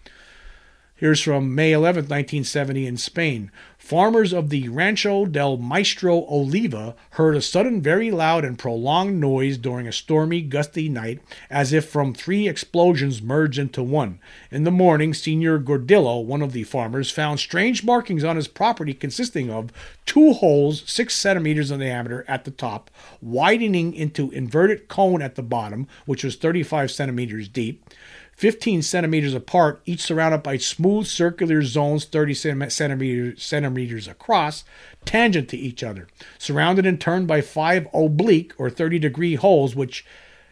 Here's from May 11, 1970, in Spain. Farmers of the Rancho del Maestro Oliva heard a sudden, very loud, and prolonged noise during a stormy, gusty night, as if from three explosions merged into one. In the morning, Senor Gordillo, one of the farmers, found strange markings on his property consisting of two holes six centimeters in diameter at the top, widening into inverted cone at the bottom, which was 35 centimeters deep. 15 centimeters apart, each surrounded by smooth circular zones 30 centimeters, centimeters across, tangent to each other, surrounded in turn by five oblique or 30 degree holes, which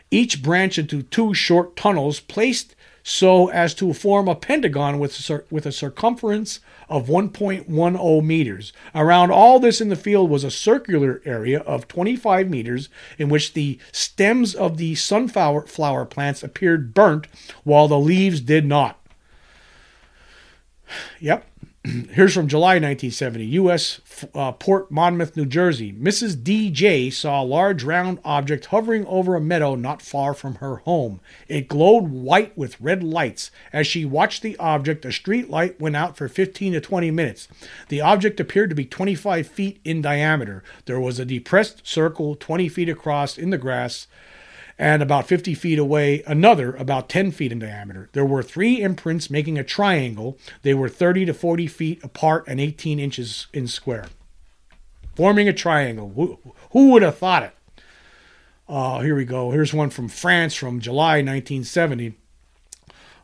each branch into two short tunnels placed so as to form a pentagon with, with a circumference of 1.10 meters. Around all this in the field was a circular area of 25 meters in which the stems of the sunflower flower plants appeared burnt while the leaves did not. Yep, Here's from July 1970, U.S. Uh, Port Monmouth, New Jersey. Mrs. D.J. saw a large round object hovering over a meadow not far from her home. It glowed white with red lights. As she watched the object, a street light went out for 15 to 20 minutes. The object appeared to be 25 feet in diameter. There was a depressed circle 20 feet across in the grass and about 50 feet away, another about 10 feet in diameter. There were three imprints making a triangle. They were 30 to 40 feet apart and 18 inches in square, forming a triangle. Who, who would have thought it? Uh, here we go. Here's one from France from July 1970.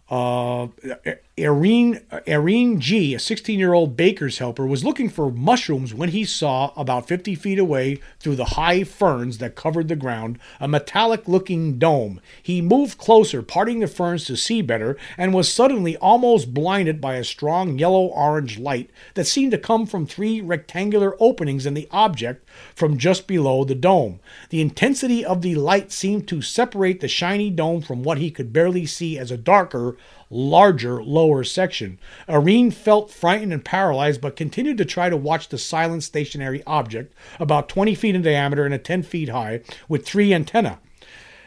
Uh, Irene, Irene G., a 16 year old baker's helper, was looking for mushrooms when he saw, about 50 feet away through the high ferns that covered the ground, a metallic looking dome. He moved closer, parting the ferns to see better, and was suddenly almost blinded by a strong yellow orange light that seemed to come from three rectangular openings in the object from just below the dome. The intensity of the light seemed to separate the shiny dome from what he could barely see as a darker, larger lower section. Irene felt frightened and paralyzed, but continued to try to watch the silent stationary object, about 20 feet in diameter and 10 feet high, with three antennae.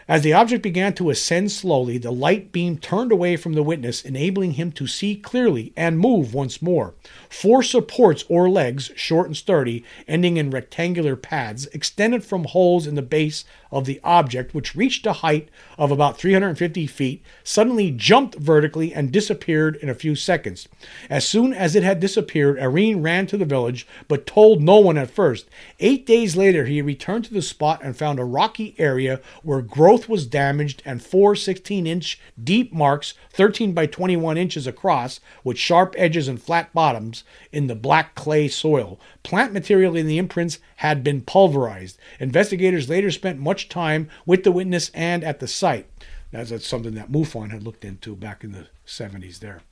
As the object began to ascend slowly, the light beam turned away from the witness, enabling him to see clearly and move once more. Four supports or legs, short and sturdy, ending in rectangular pads, extended from holes in the base of the object, which reached a height of about 350 feet, suddenly jumped vertically and disappeared in a few seconds. As soon as it had disappeared, Irene ran to the village, but told no one at first. Eight days later, he returned to the spot and found a rocky area where growth was damaged and four 16 inch deep marks, 13 by 21 inches across, with sharp edges and flat bottoms, in the black clay soil. Plant material in the imprints had been pulverized. Investigators later spent much time with the witness and at the site. That's, that's something that MUFON had looked into back in the 70s there.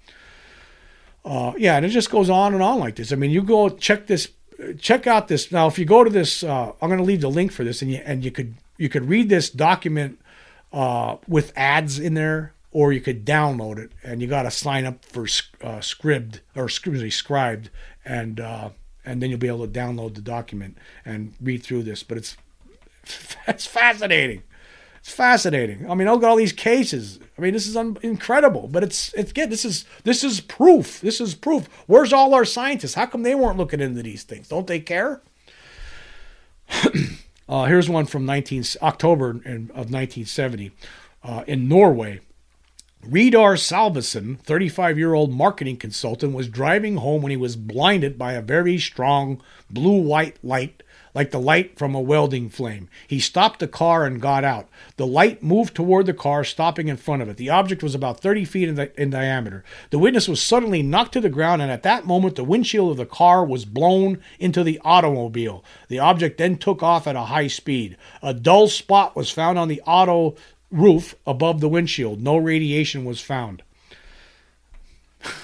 Uh, yeah, and it just goes on and on like this. I mean, you go check this, check out this. Now, if you go to this, uh, I'm going to leave the link for this, and you and you could you could read this document uh, with ads in there, or you could download it, and you got to sign up for uh, Scribd or excuse me, Scribd, and uh, and then you'll be able to download the document and read through this. But it's it's fascinating. It's fascinating. I mean, look at all these cases. I mean, this is un- incredible. But it's it's again, this is this is proof. This is proof. Where's all our scientists? How come they weren't looking into these things? Don't they care? uh, here's one from 19 October in, of 1970 uh, in Norway. Redar Salveson, 35 year old marketing consultant, was driving home when he was blinded by a very strong blue white light, like the light from a welding flame. He stopped the car and got out. The light moved toward the car, stopping in front of it. The object was about 30 feet in, di- in diameter. The witness was suddenly knocked to the ground, and at that moment, the windshield of the car was blown into the automobile. The object then took off at a high speed. A dull spot was found on the auto roof above the windshield. No radiation was found.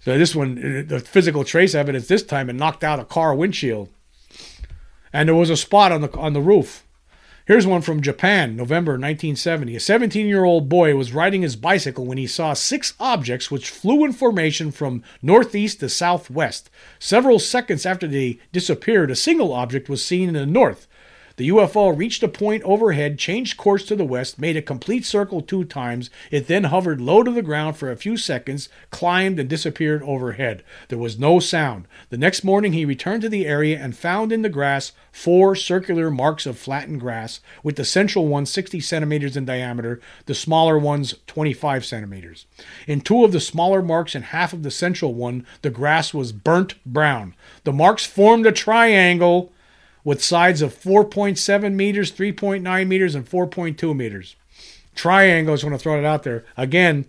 so this one, the physical trace evidence this time, it knocked out a car windshield, and there was a spot on the on the roof. Here's one from Japan, November 1970. A 17 year old boy was riding his bicycle when he saw six objects which flew in formation from northeast to southwest. Several seconds after they disappeared, a single object was seen in the north. The UFO reached a point overhead, changed course to the west, made a complete circle two times. It then hovered low to the ground for a few seconds, climbed, and disappeared overhead. There was no sound. The next morning, he returned to the area and found in the grass four circular marks of flattened grass, with the central one 60 centimeters in diameter, the smaller ones 25 centimeters. In two of the smaller marks and half of the central one, the grass was burnt brown. The marks formed a triangle with sides of 4.7 meters, 3.9 meters, and 4.2 meters. Triangle, I just want to throw it out there. Again,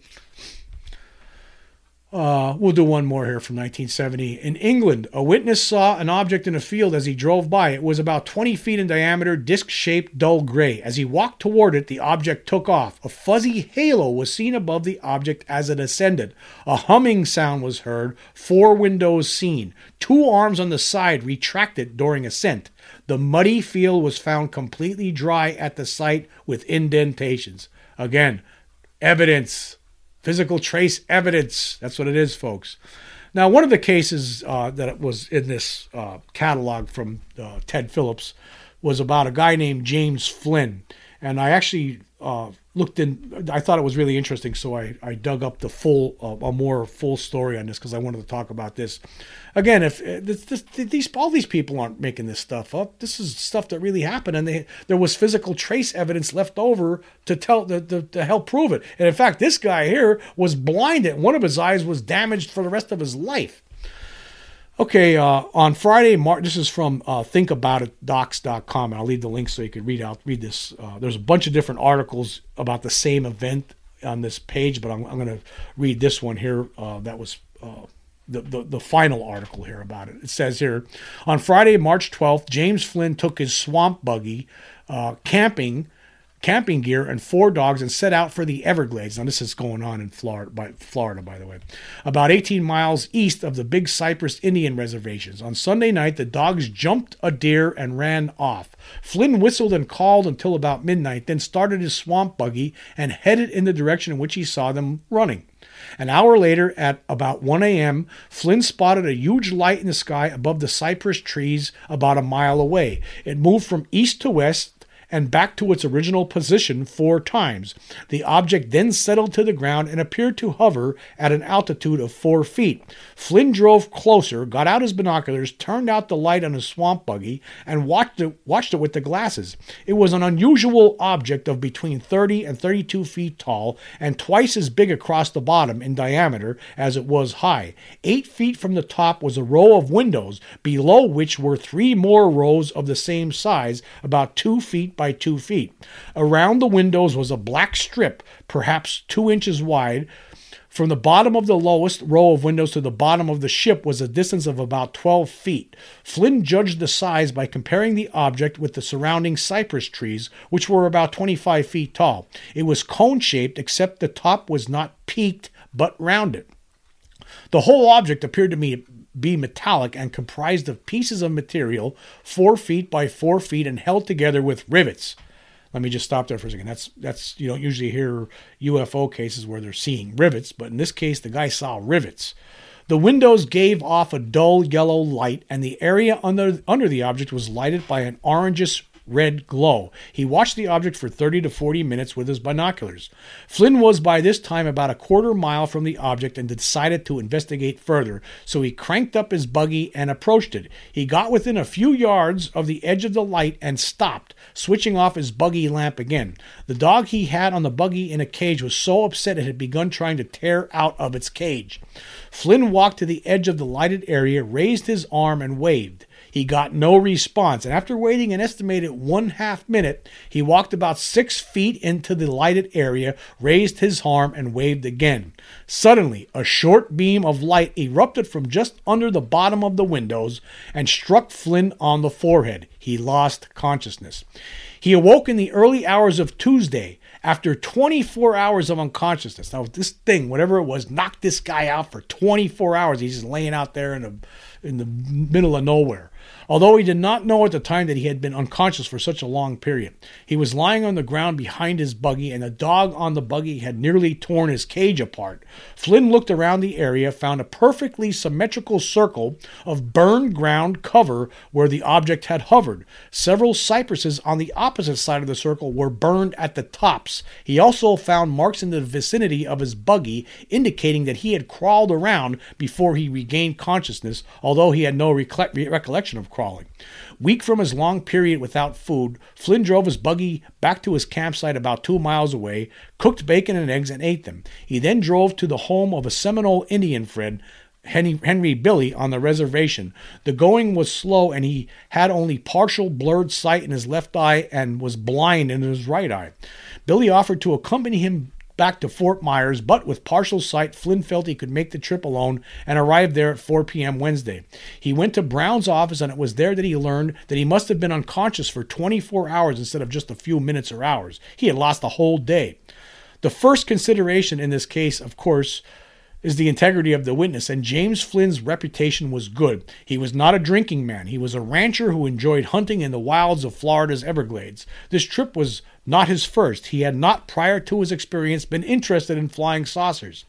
uh, we'll do one more here from 1970. In England, a witness saw an object in a field as he drove by. It was about 20 feet in diameter, disc shaped, dull gray. As he walked toward it, the object took off. A fuzzy halo was seen above the object as it ascended. A humming sound was heard, four windows seen. Two arms on the side retracted during ascent. The muddy field was found completely dry at the site with indentations. Again, evidence physical trace evidence. That's what it is, folks. Now, one of the cases uh, that was in this uh, catalog from uh, Ted Phillips was about a guy named James Flynn. And I actually uh, looked in, I thought it was really interesting, so I, I dug up the full, uh, a more full story on this because I wanted to talk about this. Again, if uh, this, this, these all these people aren't making this stuff up, this is stuff that really happened, and they, there was physical trace evidence left over to tell to, to, to help prove it. And in fact, this guy here was blinded; one of his eyes was damaged for the rest of his life. Okay, uh, on Friday, March, this is from uh, thinkaboutitdocs.com, and I'll leave the link so you can read out read this. Uh, there's a bunch of different articles about the same event on this page, but I'm, I'm going to read this one here. Uh, that was uh, the, the the final article here about it. It says here, on Friday, March 12th, James Flynn took his swamp buggy uh, camping camping gear and four dogs and set out for the Everglades. Now, this is going on in Florida, by, Florida, by the way, about 18 miles east of the Big Cypress Indian reservations. On Sunday night, the dogs jumped a deer and ran off. Flynn whistled and called until about midnight, then started his swamp buggy and headed in the direction in which he saw them running. An hour later, at about 1 a.m., Flynn spotted a huge light in the sky above the cypress trees about a mile away. It moved from east to west and back to its original position four times. The object then settled to the ground and appeared to hover at an altitude of four feet. Flynn drove closer, got out his binoculars, turned out the light on his swamp buggy, and watched it, watched it with the glasses. It was an unusual object of between 30 and 32 feet tall and twice as big across the bottom in diameter as it was high. Eight feet from the top was a row of windows, below which were three more rows of the same size, about two feet by two feet. Around the windows was a black strip, perhaps two inches wide. From the bottom of the lowest row of windows to the bottom of the ship was a distance of about 12 feet. Flynn judged the size by comparing the object with the surrounding cypress trees, which were about 25 feet tall. It was cone shaped, except the top was not peaked but rounded. The whole object appeared to me be metallic and comprised of pieces of material four feet by four feet and held together with rivets. Let me just stop there for a second. That's that's you don't usually hear UFO cases where they're seeing rivets, but in this case the guy saw rivets. The windows gave off a dull yellow light, and the area under under the object was lighted by an orangish red glow. He watched the object for 30 to 40 minutes with his binoculars. Flynn was by this time about a quarter mile from the object and decided to investigate further, so he cranked up his buggy and approached it. He got within a few yards of the edge of the light and stopped, switching off his buggy lamp again. The dog he had on the buggy in a cage was so upset it had begun trying to tear out of its cage. Flynn walked to the edge of the lighted area, raised his arm, and waved. He got no response, and after waiting an estimated one half minute, he walked about six feet into the lighted area, raised his arm, and waved again. Suddenly, a short beam of light erupted from just under the bottom of the windows and struck Flynn on the forehead. He lost consciousness. He awoke in the early hours of Tuesday after 24 hours of unconsciousness. Now, this thing, whatever it was, knocked this guy out for 24 hours. He's just laying out there in the in the middle of nowhere. Although he did not know at the time that he had been unconscious for such a long period, he was lying on the ground behind his buggy, and the dog on the buggy had nearly torn his cage apart. Flynn looked around the area, found a perfectly symmetrical circle of burned ground cover where the object had hovered. Several cypresses on the opposite side of the circle were burned at the tops. He also found marks in the vicinity of his buggy, indicating that he had crawled around before he regained consciousness, although he had no recollection of crawling crawling. Weak from his long period without food, Flynn drove his buggy back to his campsite about two miles away, cooked bacon and eggs, and ate them. He then drove to the home of a Seminole Indian friend, Henry, Henry Billy on the reservation. The going was slow, and he had only partial blurred sight in his left eye and was blind in his right eye. Billy offered to accompany him back to Fort Myers, but with partial sight, Flynn felt he could make the trip alone and arrived there at 4 p.m. Wednesday. He went to Brown's office, and it was there that he learned that he must have been unconscious for 24 hours instead of just a few minutes or hours. He had lost a whole day. The first consideration in this case, of course, is the integrity of the witness, and James Flynn's reputation was good. He was not a drinking man. He was a rancher who enjoyed hunting in the wilds of Florida's Everglades. This trip was not his first. He had not, prior to his experience, been interested in flying saucers.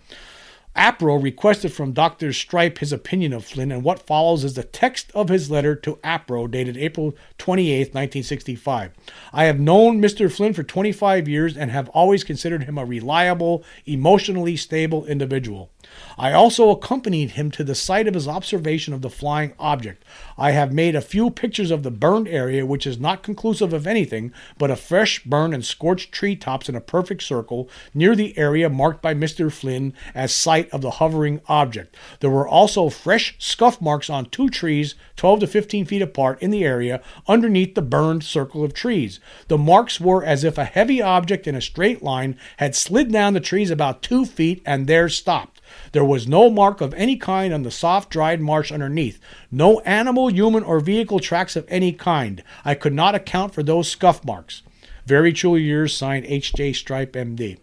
APRO requested from Dr. Stripe his opinion of Flynn, and what follows is the text of his letter to APRO dated April 28, 1965. I have known Mr. Flynn for 25 years and have always considered him a reliable, emotionally stable individual. I also accompanied him to the site of his observation of the flying object. I have made a few pictures of the burned area, which is not conclusive of anything but a fresh burn and scorched treetops in a perfect circle near the area marked by Mr. Flynn as site of the hovering object. There were also fresh scuff marks on two trees 12 to 15 feet apart in the area underneath the burned circle of trees. The marks were as if a heavy object in a straight line had slid down the trees about two feet and there stopped. There was no mark of any kind on the soft, dried marsh underneath. No animal, human, or vehicle tracks of any kind. I could not account for those scuff marks. Very truly yours, signed H.J. Stripe, M.D.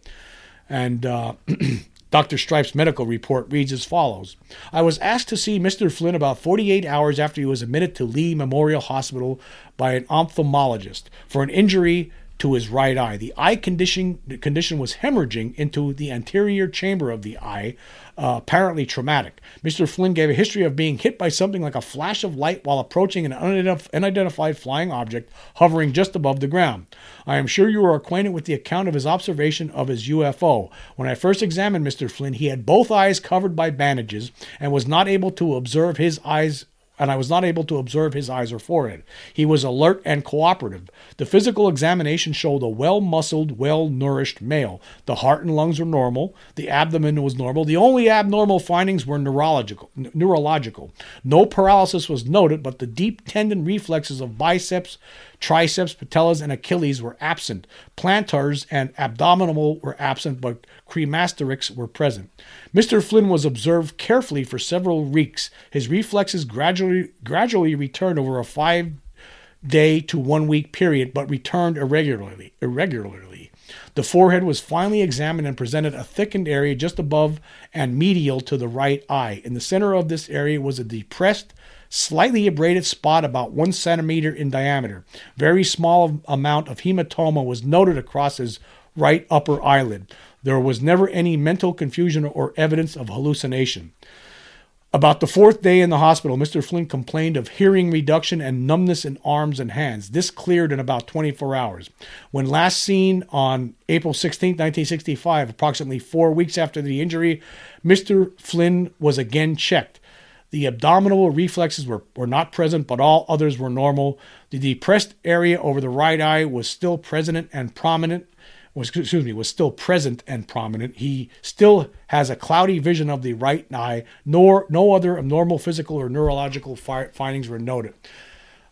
And uh, Dr. Stripe's medical report reads as follows I was asked to see Mr. Flynn about 48 hours after he was admitted to Lee Memorial Hospital by an ophthalmologist for an injury to his right eye. The eye condition, the condition was hemorrhaging into the anterior chamber of the eye, uh, apparently traumatic. Mr. Flynn gave a history of being hit by something like a flash of light while approaching an unidentif- unidentified flying object hovering just above the ground. I am sure you are acquainted with the account of his observation of his UFO. When I first examined Mr. Flynn, he had both eyes covered by bandages and was not able to observe his eyes and I was not able to observe his eyes or forehead. He was alert and cooperative. The physical examination showed a well muscled, well nourished male. The heart and lungs were normal. The abdomen was normal. The only abnormal findings were neurological. neurological. No paralysis was noted, but the deep tendon reflexes of biceps, triceps, patellas, and Achilles were absent. Plantars and abdominal were absent, but cremasterics were present. Mr. Flynn was observed carefully for several weeks. His reflexes gradually gradually returned over a five day to one week period, but returned irregularly. Irregularly. The forehead was finally examined and presented a thickened area just above and medial to the right eye. In the center of this area was a depressed slightly abraded spot about one centimeter in diameter. Very small amount of hematoma was noted across his right upper eyelid. There was never any mental confusion or evidence of hallucination. About the fourth day in the hospital, Mr. Flynn complained of hearing reduction and numbness in arms and hands. This cleared in about 24 hours. When last seen on April 16, 1965, approximately four weeks after the injury, Mr. Flynn was again checked. The abdominal reflexes were, were not present, but all others were normal. The depressed area over the right eye was still present and prominent was excuse me was still present and prominent. He still has a cloudy vision of the right eye. Nor no other abnormal physical or neurological fi- findings were noted.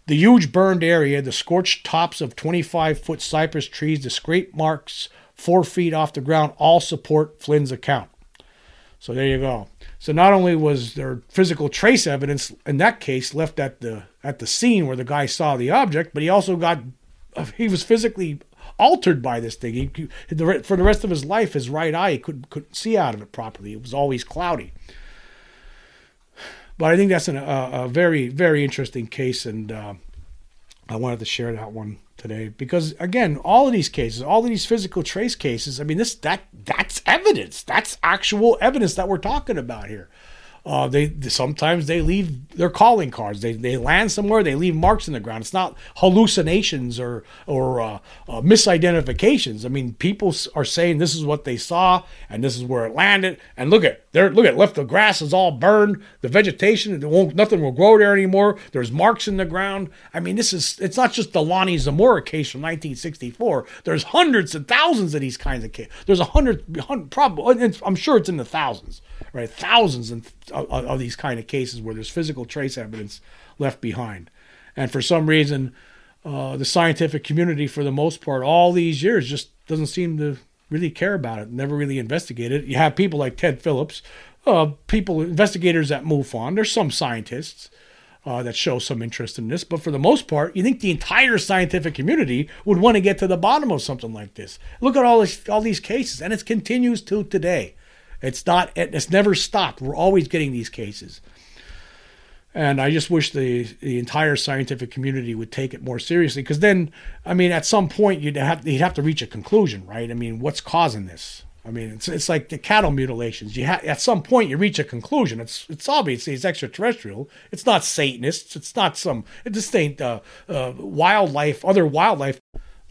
The huge burned area, the scorched tops of 25 foot cypress trees, the scrape marks four feet off the ground, all support Flynn's account. So there you go. So not only was there physical trace evidence in that case left at the at the scene where the guy saw the object, but he also got he was physically altered by this thing. He, for the rest of his life, his right eye he couldn't couldn't see out of it properly. It was always cloudy. But I think that's an, a, a, very very interesting case, and uh, I wanted to share that one today because again, all of these cases, all of these physical trace cases, I mean, this that that's evidence. That's actual evidence that we're talking about here. Uh, they sometimes they leave their calling cards. They they land somewhere. They leave marks in the ground. It's not hallucinations or or uh, uh, misidentifications. I mean, people are saying this is what they saw and this is where it landed. And look at there. Look at left. The grass is all burned. The vegetation. It won't. Nothing will grow there anymore. There's marks in the ground. I mean, this is. It's not just the Lonnie Zamora case from 1964. There's hundreds and thousands of these kinds of cases. There's a hundred. Probably. I'm sure it's in the thousands right? Thousands of, of, of these kind of cases where there's physical trace evidence left behind. And for some reason, uh, the scientific community, for the most part, all these years just doesn't seem to really care about it, never really investigated it. You have people like Ted Phillips, uh, people, investigators at MUFON. There's some scientists uh, that show some interest in this, but for the most part, you think the entire scientific community would want to get to the bottom of something like this. Look at all this, all these cases, and it continues to today. It's not. It's never stopped. We're always getting these cases. And I just wish the the entire scientific community would take it more seriously, because then, I mean, at some point you'd have you'd have to reach a conclusion, right? I mean, what's causing this? I mean, it's it's like the cattle mutilations. You ha- at some point you reach a conclusion. It's it's obviously it's extraterrestrial. It's not Satanists. It's not some. Just ain't uh, uh, wildlife, other wildlife.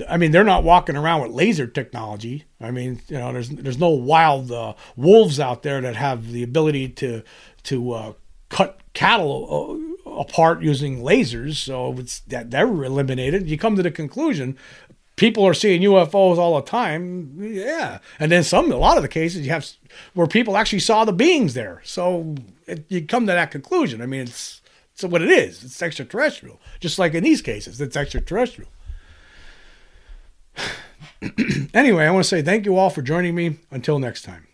I mean, they're not walking around with laser technology. I mean, you know, there's there's no wild uh, wolves out there that have the ability to to uh, cut cattle uh, apart using lasers. So it's that they're eliminated. You come to the conclusion, people are seeing UFOs all the time. Yeah, and then some. A lot of the cases you have where people actually saw the beings there. So it, you come to that conclusion. I mean, it's it's what it is. It's extraterrestrial. Just like in these cases, it's extraterrestrial. anyway, I want to say thank you all for joining me. Until next time.